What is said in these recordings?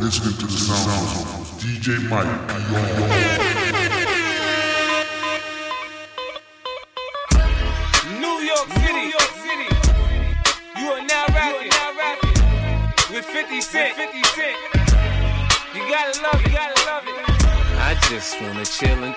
listening to the sounds of DJ Mike Yo. New York City, New York City. You are now rapping, now rapping with 50 Cent. 50 Cent. You gotta love it, you gotta love it. I just wanna chill and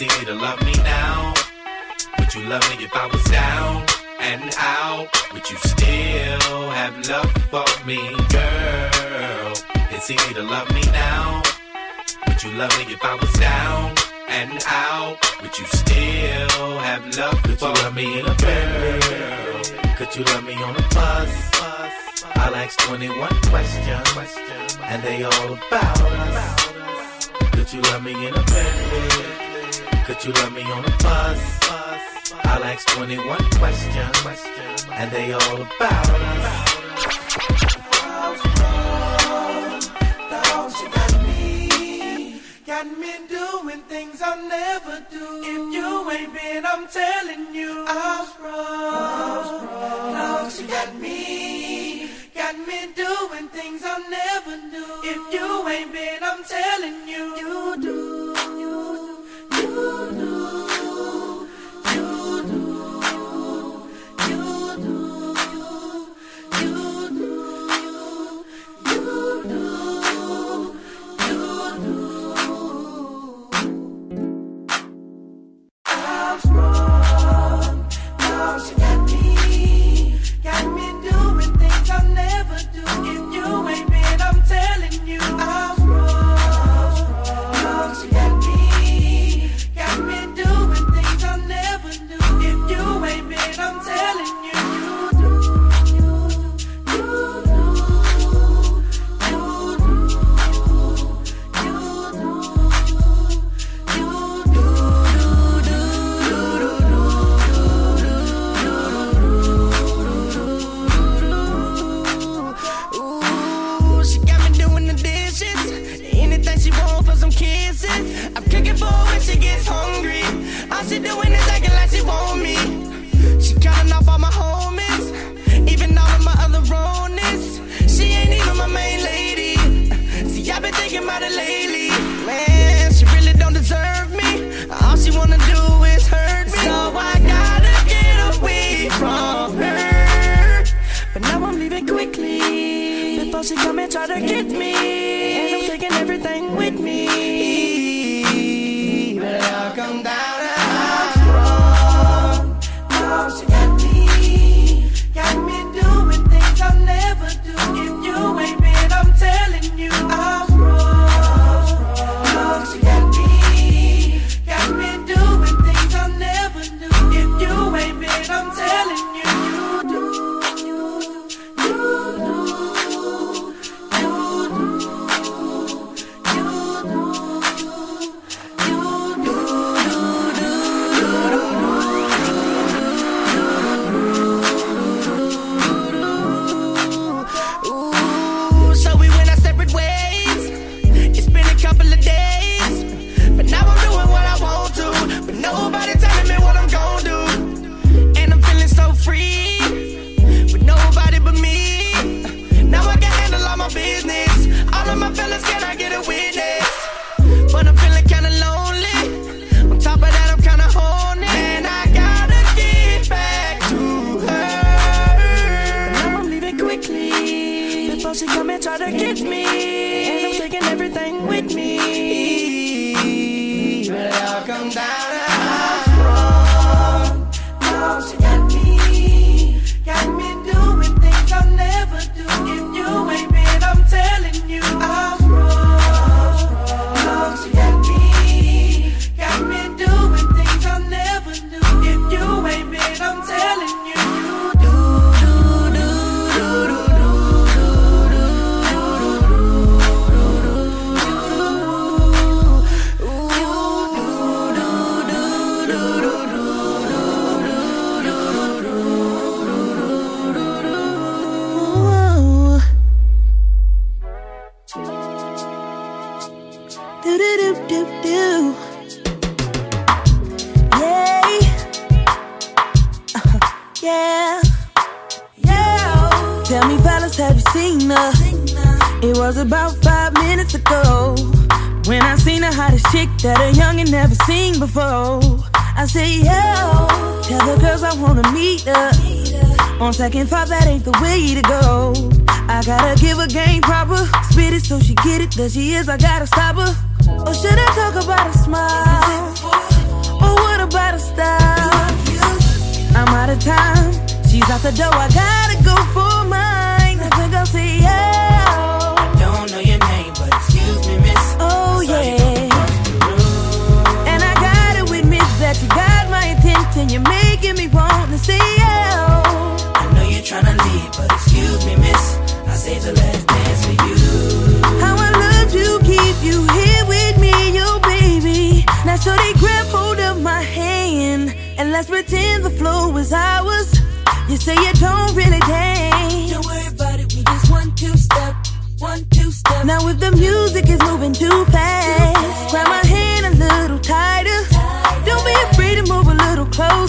It's easy to love me now. Would you love me if I was down and out? Would you still have love for me, girl? It's easy to love me now. Would you love me if I was down and out? Would you still have love Could you love me in a Bentley? Could you love me on a bus? I'll ask 21 questions, and they all about us. Could you love me in a Bentley? Could you love me on a bus? I'll ask 21 questions, and they all about us. Got me got me doing things I'll never do. If you ain't been, I'm telling you. I was wrong. Dogs, you got me. Got me doing things I'll never do. If you ain't been, I'm telling you. kisses. I'm kicking for when she gets home. Cause she is, I gotta stop her. Or should I talk about a smile? Or what about a style? I'm out of time. She's out the door, I gotta go for mine. I think I'll see ya. I don't know your name, but excuse me, miss. Oh, yeah. And I gotta admit that you got my attention. You're making me want to see you. I know you're trying to leave, but excuse me, miss. I say the letter. let's pretend the flow is ours. You say you don't really dance. Don't worry about it, we just one, two step, one, two step. Now if the music is moving too fast, grab my hand a little tighter. Don't be afraid to move a little closer.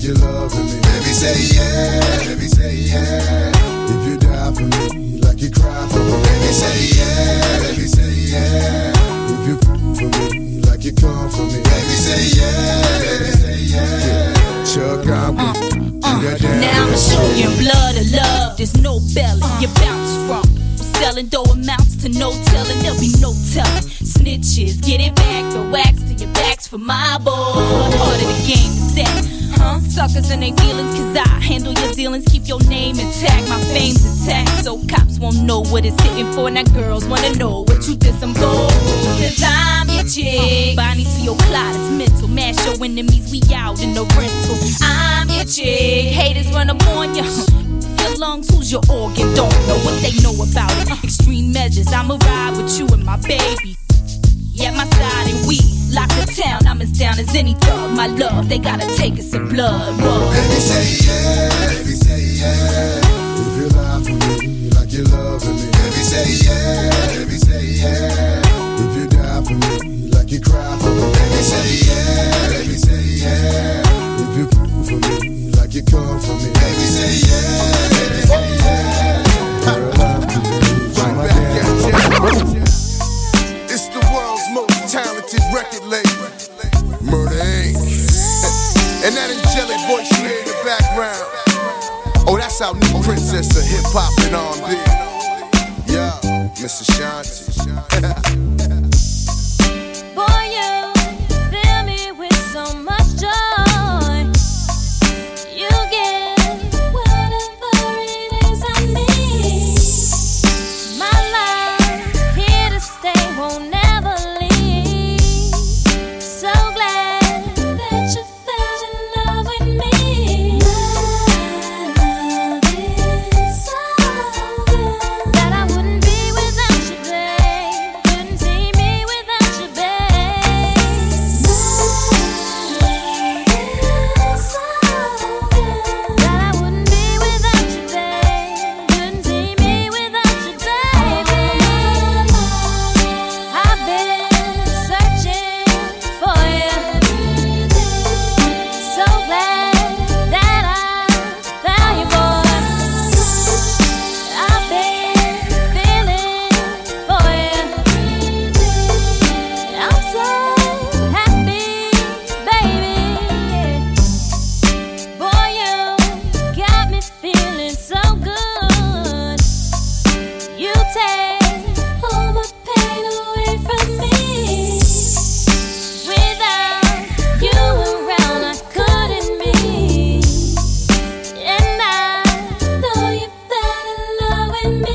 Like you're loving me. Baby, say yeah. Baby, say yeah. If you die for me like you cry for me. Baby, say yeah. Baby, say yeah. If you for me like you come for me. Baby, say yeah. Baby, say yeah. Chuck, I'm with you. Now I'm showing you blood of love. There's no belly. You bounce from. Selling dough amounts to no telling. There'll be no telling. Snitches, get it back. The wax to your backs for my boy. Part of the game is that. Huh? Suckers and they feelings, cause I handle your dealings, keep your name intact, my fame's intact, so cops won't know what it's hitting for. Now girls wanna know what you did some gold. Cause I'm your chick. Bonnie to your clot it's mental. Mash your enemies, we out in the rental. I'm your chick. Haters run up on you. Your lungs, who's your organ? Don't know what they know about it. Extreme measures, I'ma ride with you and my baby. Yeah, my side and we lock the town. I'm as down as any thug. My love, they gotta take us in blood. Baby, say yeah. Baby, say yeah. If you lie for me like you're loving me. Baby, say yeah. Baby, say yeah. If you die for me like you cry for me. Baby, say yeah. Baby, say yeah. If you for me like you come for me. Baby, say yeah. Oh, that's our new princess of hip hop and R&B. Yeah, Miss Ashanti. in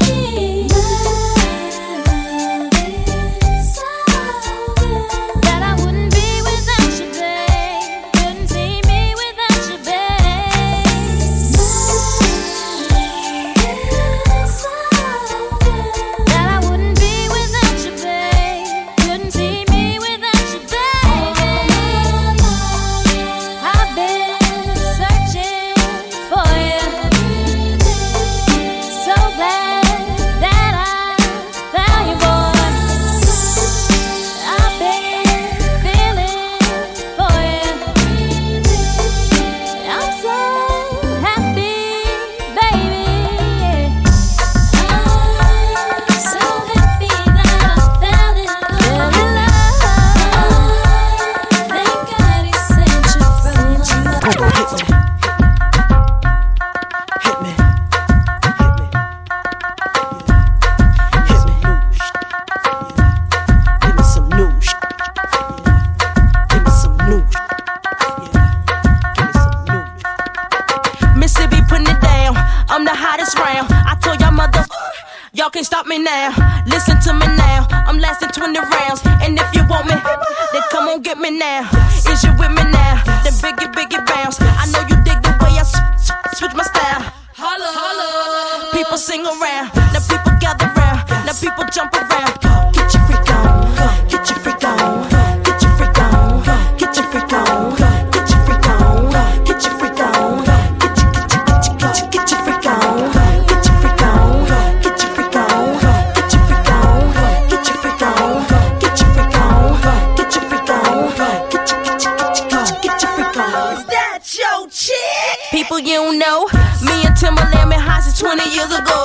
20 years ago.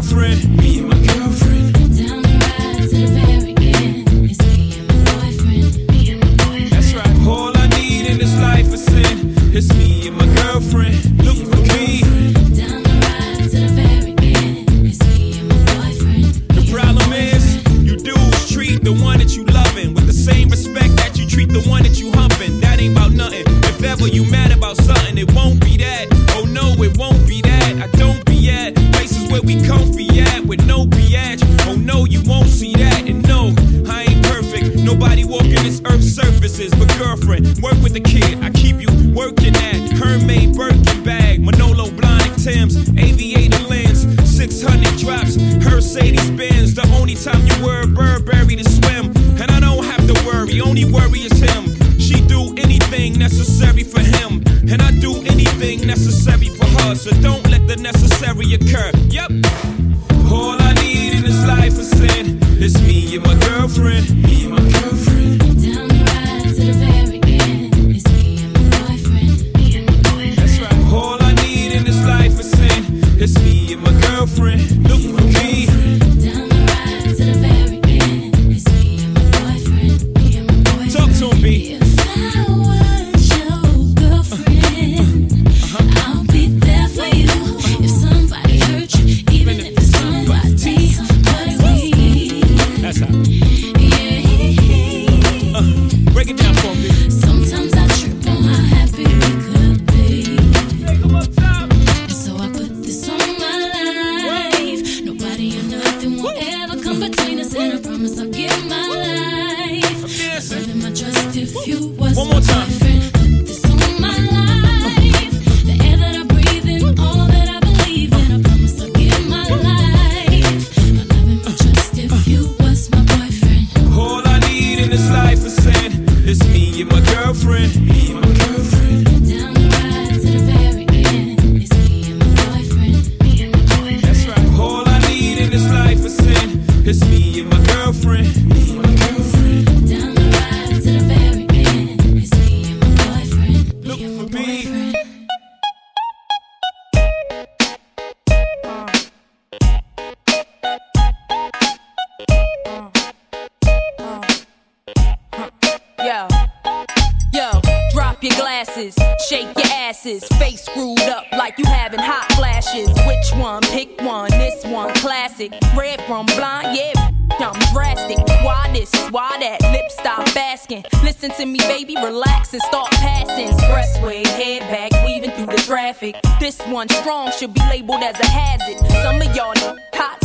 girlfriend. Me and my girlfriend. you my girlfriend. My Yo, yo, drop your glasses, shake your asses, face screwed up like you having hot flashes. Which one? Pick one. This one, classic. Red from blind, yeah. I'm drastic. Why this? Why that? Lip stop asking. Listen to me, baby. Relax and start passing. Expressway, head back, weaving through the traffic. This one strong should be labeled as a hazard. Some of y'all know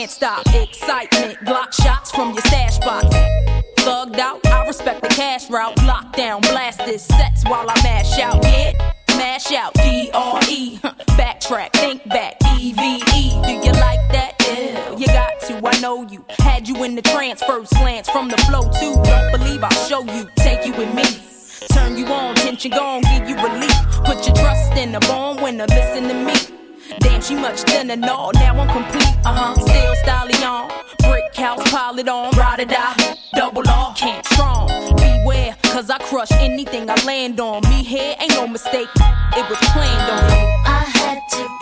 can't stop. Excitement, Glock shots from your stash box. Thugged out, I respect the cash route. Lockdown, blast this sets while I mash out. Yeah, mash out. D R E. Backtrack, think back. E V E. Do you like that? Yeah, you got to. I know you. Had you in the transfer slants from the flow too. Don't believe I'll show you. Take you with me. Turn you on, tension gone, give you relief. Put your trust in the born winner, listen to me. Damn, she much done thinner, no, now I'm complete. Uh huh, still styling on. Brick house, pile it on. Ride or die, double R, can't strong. Beware, cause I crush anything I land on. Me here ain't no mistake, it was planned on. I had to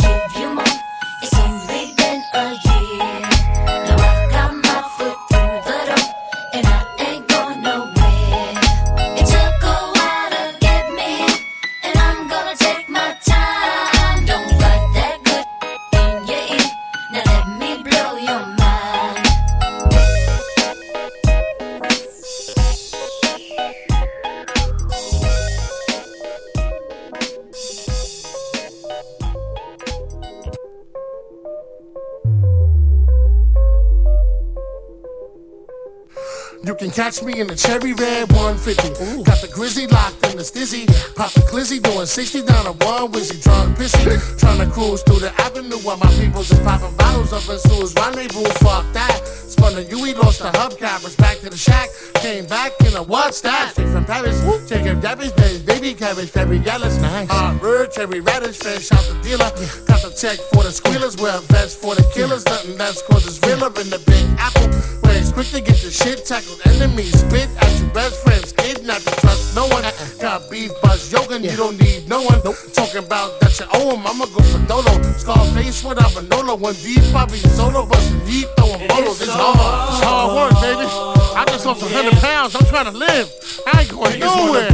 catch me in the cherry red 150. Got the grizzly locked in the stizzy. Pop the glizzy doing 60 down a one wizzy. Drunk pissy. Trying to cruise through the avenue while my peoples is popping bottles up in Sue's rendezvous. Fuck that. Spun the UE, lost the hubcappers. Back to the shack. Came back in a what's that? Straight from Paris. Chicken Debbie's baby, baby cabbage, very yellow. Nice. Uh, Hot bird, cherry radish, fish out the dealer. Got the check for the squealers. Wear a vest for the killers. Nothing less cause it's realer in the big apple. Where it's quick to get your shit tackled. Enemies spit at your best friends. Kid not you, trust no one. Uh-uh. Got beef, buzz, yoga, you don't need no one. Talking about that you owe him. I'ma go for Dolo. Scarface without Manolo. One deep, probably solo, bustin' deep, throwing bolos. It's hard. It's hard work, baby. I just lost 100 pounds. I'm trying to live. I ain't going nowhere.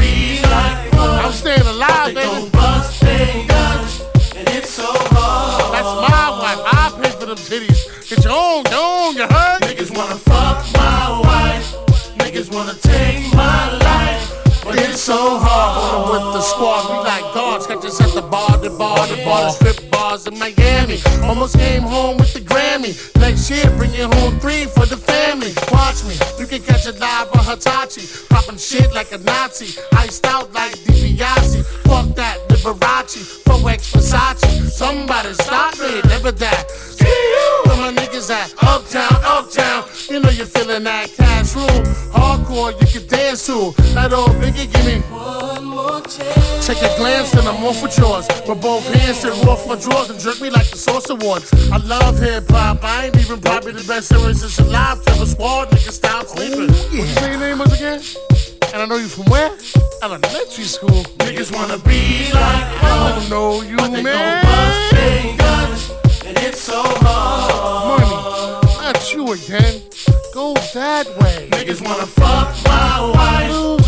I'm staying alive, baby. That's my wife. I pay for them titties. Get your own, your own, you heard? Niggas wanna fuck my wife. Niggas wanna take my life. It's so hard. With the squad, we like dogs. Catch us at the bar, the bar, the bar, the strip bars in Miami. Almost came home with the Grammy. Next year, bring it home three for the family. Watch me, you can catch it live on Hitachi. Popping shit like a Nazi. Iced out like DiBiase. Fuck that, Liberace. 4X Versace. Somebody stop me, never that. Where my niggas at? Uptown, uptown. You know you're feeling that cash rule. Hardcore you can dance to. That old Biggie, give me one more chance. Take a glance and I'm off with yours. With both hands and off my drawers and jerk me like the Source Awards. I love hip hop. I ain't even probably the best lyricist alive. Never squad, nigga, stop sleeping. Oh, what you say your name was again? And I know you from where? Elementary school. Niggas wanna be like I don't know you, but they man. gon' bust their guns, and it's so hard. Money, not you again. Go that way. Niggas wanna fuck my wife.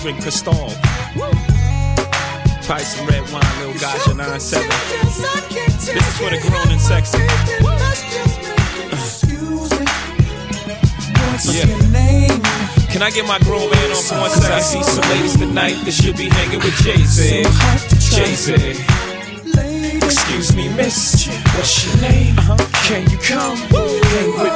Drink Cristal. Probably some red wine, little Gaja 97. This is for the grown and sexy. Yeah. Can I get my grown man on for one second? I see some ladies tonight that should be hanging with Jay Z. Jay Z. Excuse me, miss. What's your name? Uh-huh. Can you come hang with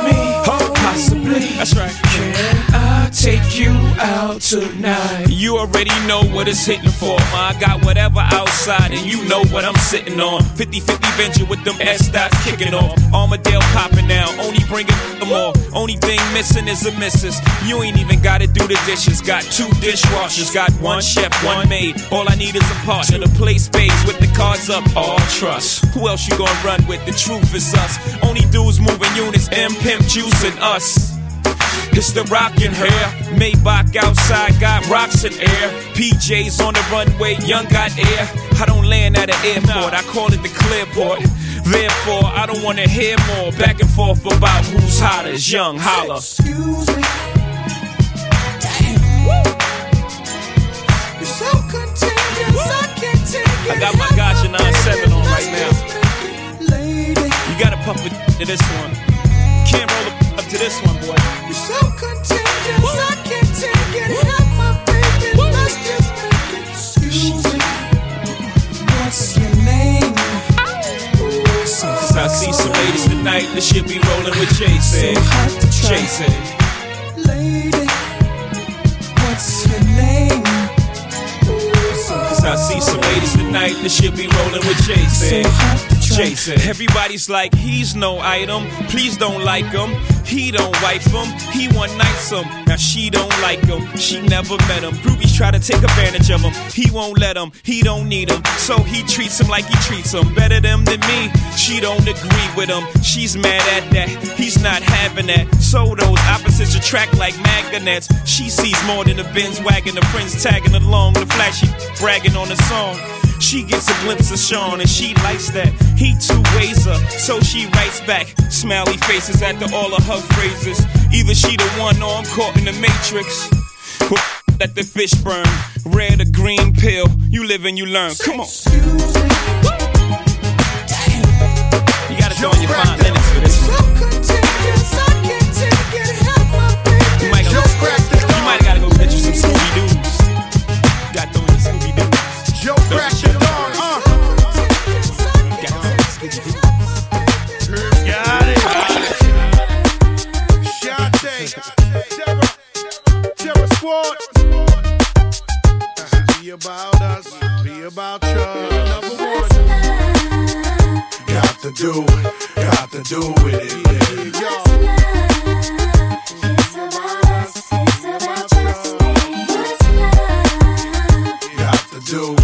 tonight? You already know what it's hitting for. Ma. I got whatever outside, and you know what I'm sitting on. 50 50 venture with them S dots kicking off. Armadale popping now, only bringing them more. Only thing missing is a missus. You ain't even gotta do the dishes. Got two dishwashers, got one chef, one maid. All I need is a partner to play spades with the cards up. All trust. Who else you gonna run with? The truth is us. Only dudes moving units, M Pimp Juice and us. It's the rockin' hair. Maybach outside got rocks in air. PJs on the runway, young got air. I don't land at an airport, I call it the clearport. Therefore, I don't wanna hear more back and forth about who's. It's young holla. Excuse me. Woo. You're so contagious, I can't take it. I got my Gaja 97 on right now. Lady, You gotta puff it to this one. Can't roll it up to this one, boy. you're so contagious, I can't take it. Help my baby, let's just make it. Excuse me. What's your name? Cause I see some ladies tonight that should be rolling with Jason. Jason. Lady, what's your name? Cause I see some ladies tonight that should be rolling with Jason. Jason. Everybody's like, he's no item. Please don't like him. He don't wife him. He one nights him. Now she don't like him. She never met him. Groupies try to take advantage of him. He won't let him. He don't need him. So he treats him like he treats him. Better them than me. She don't agree with him. She's mad at that. He's not having that. So those opposites attract like magnets. She sees more than a Benz wagon. The friends tagging along. The flashy bragging on the song. She gets a glimpse of Sean and she likes that. He too ways her, so she writes back. Smiley faces after all of her phrases. Either she the one or I'm caught in the matrix. Let the fish burn. Red or green pill. You live and you learn. Come on. You gotta throw in your fine linens for this. So contagious, I can't take it. Help my baby. You might, gotta, you might gotta go get you some Scooby Doo's. Got in Scooby Doo's. Joe Squad. Uh-huh. Be about us. Be about you. Number one. Got to do, got to do with it, baby. Got to do,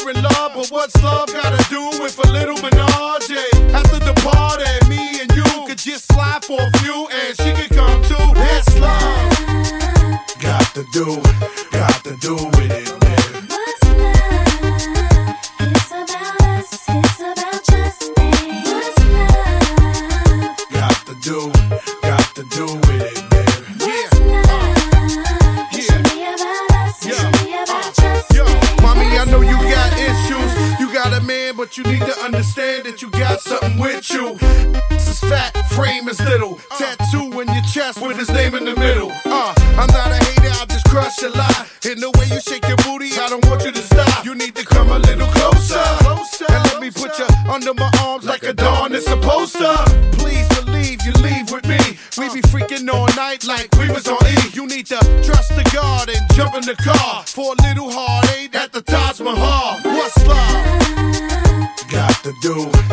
you're in love, but what's love gotta do with a little menage? After the party, me and you could just slide for a few, and she could come too. That's love. Got to do, but you need to understand that you got something with you. This is fat, frame is little. Tattoo in your chest with his name in the middle. Uh, I'm not a hater, I just crush a lot. In the way you shake your booty, I don't want you to stop. You need to come a little closer. closer And let me put you under my arms like a dawn is supposed to. Please believe you leave with me. We be freaking all night like we was on E. You need to trust the God and jump in the car for a little heartache at the Taj Mahal. What's to do,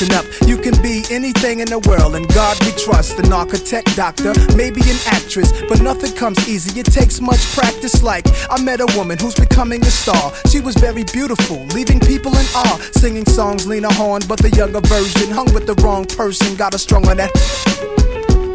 listen up. You can be anything in the world, and God we trust. An architect, doctor, maybe an actress, but nothing comes easy. It takes much practice. Like, I met a woman who's becoming a star. She was very beautiful, leaving people in awe. Singing songs, Lena Horne, but the younger version hung with the wrong person. Got her strong on that.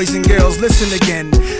Boys and girls, listen again.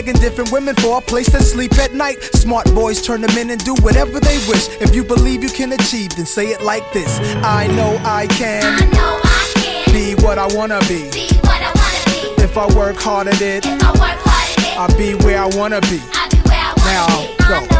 Begging different women for a place to sleep at night. Smart boys turn them in and do whatever they wish. If you believe you can achieve, then say it like this I know I can. I know I can. Be what I wanna be. Be what I wanna be. If I work hard at it, If I'll be where I wanna be. Now go.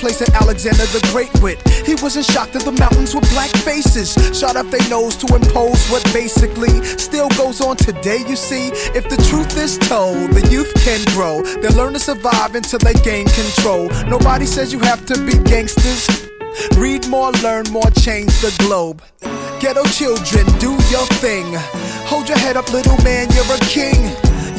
place that Alexander the Great went. He wasn't shocked that the mountains were black faces. Shot up their nose to impose what basically still goes on today, you see. If the truth is told, the youth can grow. They'll learn to survive until they gain control. Nobody says you have to be gangsters. Read more, learn more, change the globe. Ghetto children, do your thing. Hold your head up, little man, you're a king.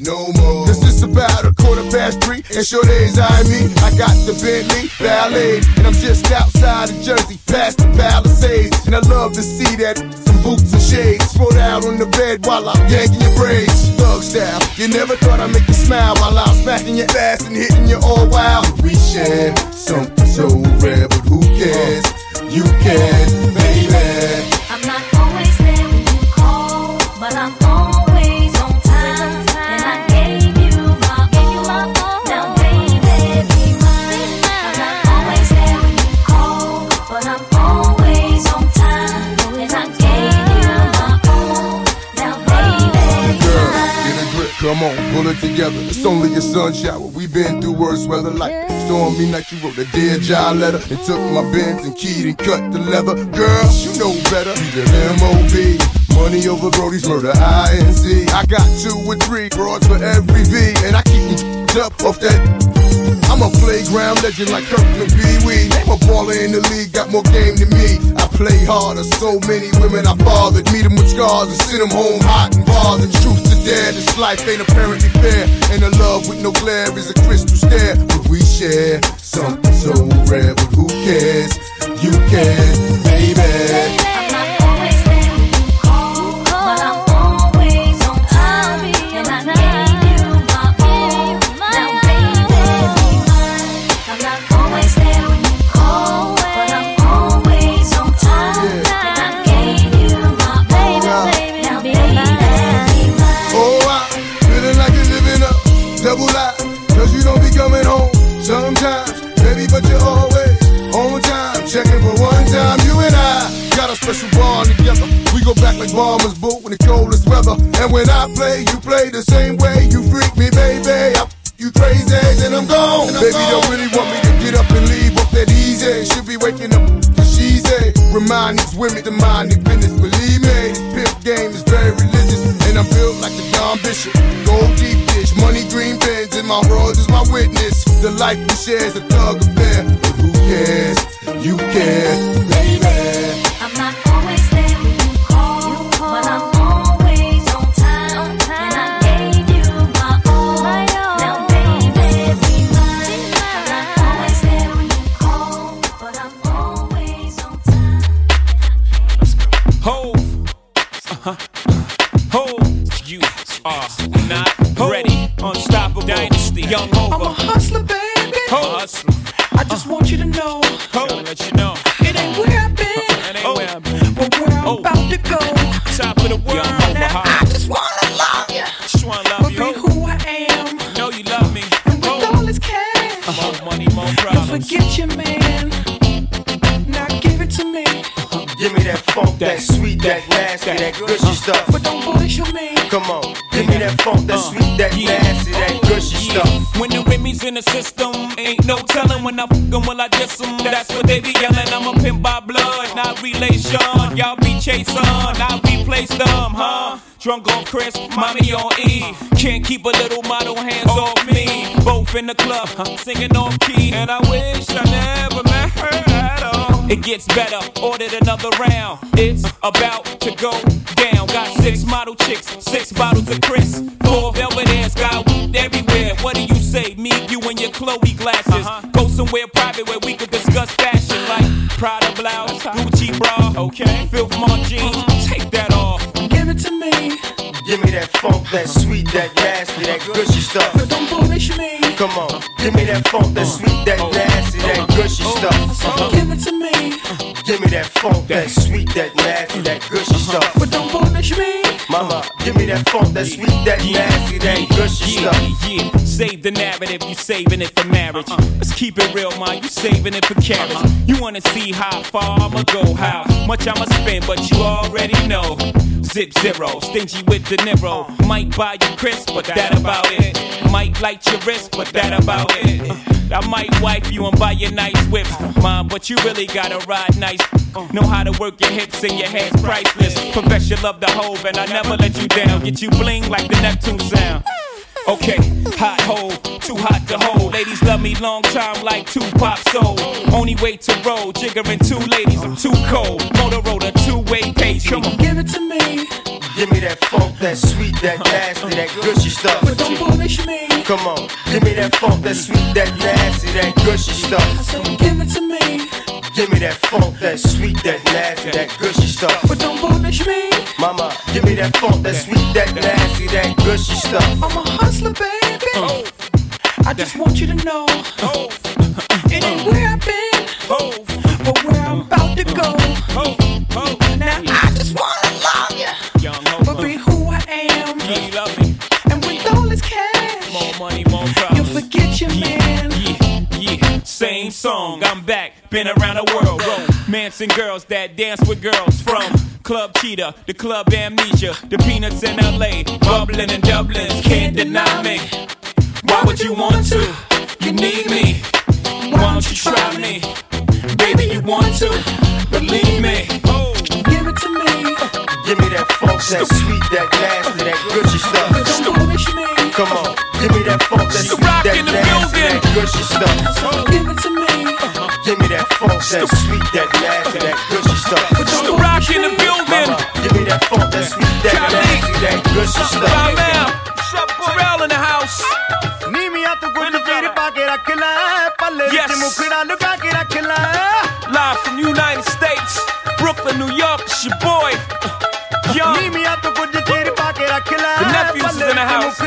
no more. This is about a quarter past three, and sure days I me. I got the Bentley Ballet, and I'm just outside of Jersey, past the Palisades. And I love to see that some boots and shades spread out on the bed while I'm yanking your braids. Thug style, you never thought I'd make you smile while I'm smacking your ass and hitting you all wild. We share something so rare, but who cares? You can, baby. Together. It's only a sun shower. We've been through worse weather like stormy night. You wrote a dear job letter and took my bins and keyed and cut the leather. Girl, you know better. Be the MOB. Money over Brody's murder, INC. I got two or three broads for every V, and I keep up off that. I'm a playground legend like Kirkland Pee Wee. I'm a baller in the league, got more game than me. I play harder, so many women I fathered. Meet them with scars and send them home hot and bothered. Truth to dare, this life ain't apparently fair. And a love with no glare is a crystal stare. But we share something so rare, but who cares? You can, baby. Like bombers boot in the coldest weather. And when I play, you play the same way. You freak me, baby. I you crazy, then I'm gone. And I'm Baby, don't really want me to get up and leave up that easy. Should be waking up for she's a. Remind these women to mind their business. Believe me, this pimp game is very religious. And I'm built like the Don Bishop. Gold deep dish, money green pens, and my world is my witness. The life we share is a thug affair. But who cares? You care, baby. That that gushy uh. stuff. but don't bullshit me. Come on, give me that funk, that uh. sweet, that nasty, that gushy stuff. When the Remy's in the system, ain't no telling when I fuck 'em, will I diss 'em? That's what they be yelling. I'm a pimp by blood, not relation. Y'all be chasing, I replace them, huh? Drunk on Chris, mommy on E. Can't keep a little model hands oh. off me. Both in the club, singing off key. And I wish I never met her. It gets better, ordered another round. It's about to go down. Got six model chicks, six bottles of Chris. Four velvet ass, got weed everywhere. What do you say? Me, you, and your Chloe glasses. Uh-huh. Go somewhere private where we could discuss fashion like Prada blouse, Gucci bra, okay? Mont jeans, take that that funk, that sweet, that nasty, that gushy stuff. But don't punish me. Come on, give me that funk, that sweet, that nasty, that gushy stuff. Give it to me. Give me that funk, that sweet, that nasty, that gushy stuff. But don't punish me. Mama, give me that funk, that sweet, that nasty, that gushy yeah, stuff. Yeah, save the narrative, you saving it for marriage. Uh-huh. Let's keep it real, man, you saving it for carriage. Uh-huh. You wanna see how far I'ma go, how much I'ma spend, but you already know. Zip zero, stingy with the Niro. Uh-huh. Might buy you crisp, but that about it. Might light your wrist, but that about it. I might wipe you and buy you nice whips, mom, but you really gotta ride nice. Know how to work your hips and your hands priceless. Profess your love the hove, and I never let you down. Get you bling like the Neptune sound. Okay, hot hole, too hot to hold. Ladies love me long time like two Tupac soul. Only way to roll, jiggering two ladies, I'm too cold. Motorola, two-way page, come on. Give it to me. Give me that funk, that sweet, that nasty, that gushy stuff. But don't punish me. Come on, give me that funk, that sweet, that nasty, that gushy stuff. So give it to me. Give me that funk, that sweet, that nasty, that gushy stuff. But don't punish me. Mama, give me that funk, that sweet, that nasty, that gushy stuff. I'm a hustler, baby. Oh. I just want you to know. Oh. It ain't where I've been, but same song. I'm back, been around the world. Romancing girls that dance with girls from Club Cheetah, the Club Amnesia, the Peanuts in LA, bubbling in Dublin. Can't deny me. Why would you want to? You need me. Why don't you try me? Baby, you want to? Believe me. Oh, Give it to me. Give me that funk, that sweet, that nasty, that gushy stuff. But don't punish me. Come on, give me that funk, that sweet, rock that in the nasty, building. that gushy stuff. Give it to me. Give me that funk, that sweet, that nasty, that gushy stuff. the rock in the building. Mama, give me that funk, that sweet, that nasty, that gushy By stuff. now, Shut Burrell in the house. ਨੀਵੀਆਂ ਤੋਂ ਕੁਝ ਚਿਰ ਪਾ ਕੇ ਰੱਖ ਲੈ ਪੱਲੇ ਵਿੱਚ Yes. ਮੁਖੜਾ ਲੁਕਾ ਕੇ ਰੱਖ ਲੈ Live from United States, Brooklyn, New York, it's your boy. Young. ਨੀਵੀਆਂ ਤੋਂ ਕੁਝ ਚਿਰ ਪਾ ਕੇ ਰੱਖ ਲੈ The nephews is ਪੱਲੇ in the ਵਿੱਚ house.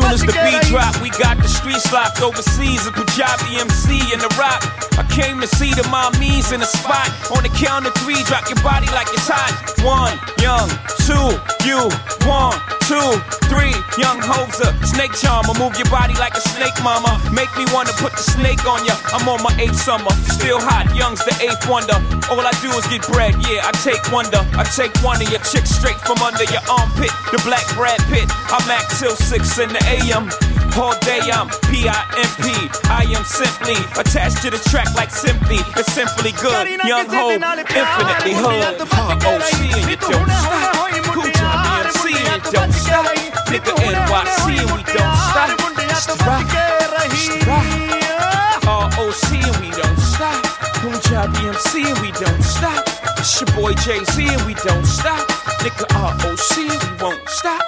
soon as the beat drop, we got the streets locked overseas. A Panjabi MC in the rock. I came to see the mommies in the spot. On the count of three, drop your body like it's hot. One, young, two, you, one two, three, young hoser. Snake charmer, move your body like a snake, mama. Make me wanna put the snake on ya. I'm on my eighth summer, still hot. Young's the eighth wonder. All I do is get bread, yeah. I take wonder. I take one of your chicks straight from under your armpit. The black Brad Pitt. I'm act till six in the AM. All day I'm P-I-M-P. I am simply attached to the track like simply. It's simply good. Young Hov, infinitely hood. And you and don't stop. Nigga NYC and we don't stop. ROC and we don't stop. Job BMC and we don't stop. It's your boy Jay-Z and we don't stop. Nigga ROC we won't stop.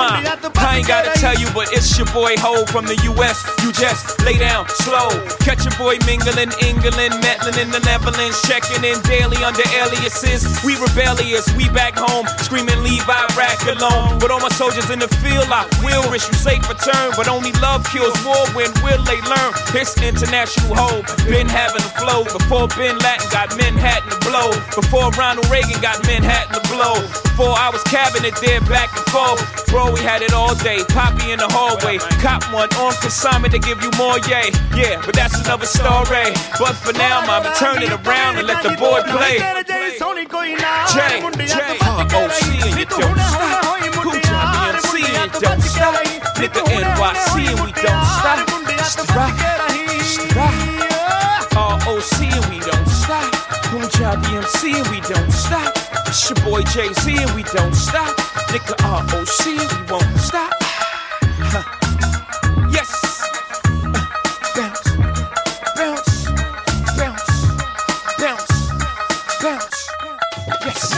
Roma. I ain't gotta tell you, but it's your boy Hov from the US. You just lay down slow. Catch your boy mingling, England, Metlin in the Netherlands, checking in daily under aliases. We rebellious, we back home, screaming leave Iraq alone. But all my soldiers in the field, I will wish you safe return. But only love kills war when will they learn? It's international hope. Been having the flow before Bin Laden got Manhattan to blow. Before Ronald Reagan got Manhattan to blow. Before I was cabinet there back and forth. Bro, we had it all day. Poppy in the hallway. Cop one on consignment to give you more yay. Yeah, but that's another story. But for now, I'ma turn it around and let the boy play. Jay, Jay, don't stop. Nigga NYC, and we don't stop. ROC, and we don't stop. Panjabi MC and we don't stop. It's your boy Jay Z and we don't stop. Nigga ROC and we won't stop. Huh. Yes. Bounce, bounce, bounce, bounce, bounce. Yes.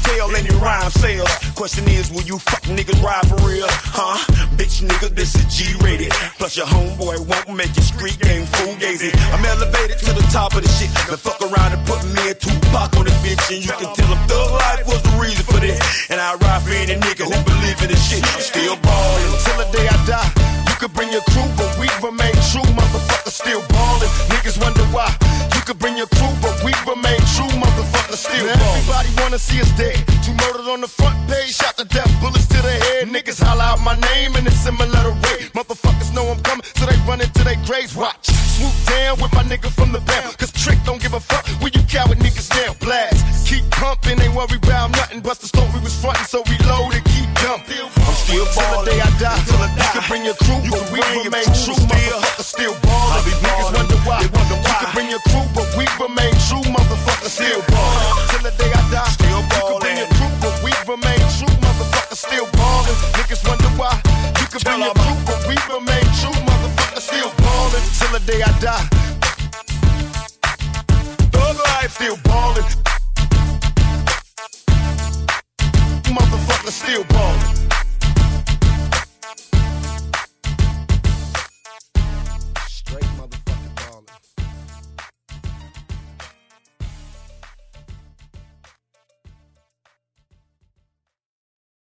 Clientele and your rhyme sales. Question is, will you fuck niggas ride for real? Huh? Bitch nigga, this is G rated. Plus your homeboy won't make your street game fugazi. I'm elevated to the top of the shit. Now fuck around and put me and Tupac on this bitch. And you can tell him thug life was the reason for this. And I ride for any nigga who believe in this shit. I'm still ballin'. Till the day I die. You could bring your crew, but we remain true. Motherfucker still ballin'. Niggas wonder why. Could bring your crew, but we remain true. Motherfucker still ballin'. Everybody wanna see us dead. Two murdered on the front page, shot to death, bullets to the head. Niggas holler out my name in a similar way. Motherfuckers know I'm coming, so they run into their graves. Watch. Swoop down with my nigga from the back. Cause Trick don't give a fuck when you coward niggas down. Blast. Keep pumping, ain't worry about nothing. Bust the story was frontin', so reload and keep dumping. I'm still ballin'. Till the day I die. Till I die. You can bring your crew, you but we remain true. Motherfucker still ballin'. Niggas wonder why. wonder You can bring your crew, but we remain true. Motherfucker still ballin'. Till the day I die. Still ballin'. You can bring your crew, but we remain true. Motherfucker still ballin'. Niggas wonder why. You can bring your crew, but we remain true. Motherfucker still ballin'. Till the day I die. Thug life still ballin'. Motherfucker still ballin'.